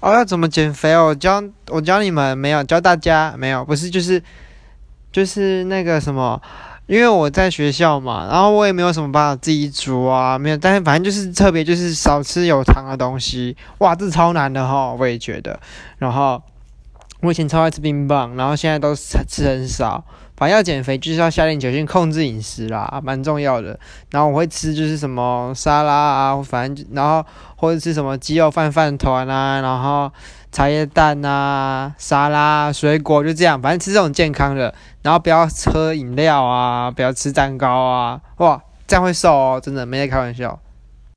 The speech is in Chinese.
哦，要怎么减肥哦？我教我教你们没有？教大家没有？不是，就是就是那个什么，因为我在学校嘛，然后我也没有什么办法自己煮啊，没有。但是反正就是特别就是少吃有糖的东西。哇，这超难的哈，我也觉得。然后我以前超爱吃冰棒，然后现在都吃吃很少。反正要减肥，就是要下定决心控制饮食啦，蛮重要的。然后我会吃就是什么沙拉啊，反正然后或者吃什么鸡肉饭饭团啊，然后茶叶蛋啊，沙拉水果就这样，反正吃这种健康的。然后不要喝饮料啊，不要吃蛋糕啊，哇，这样会瘦哦，真的没在开玩笑。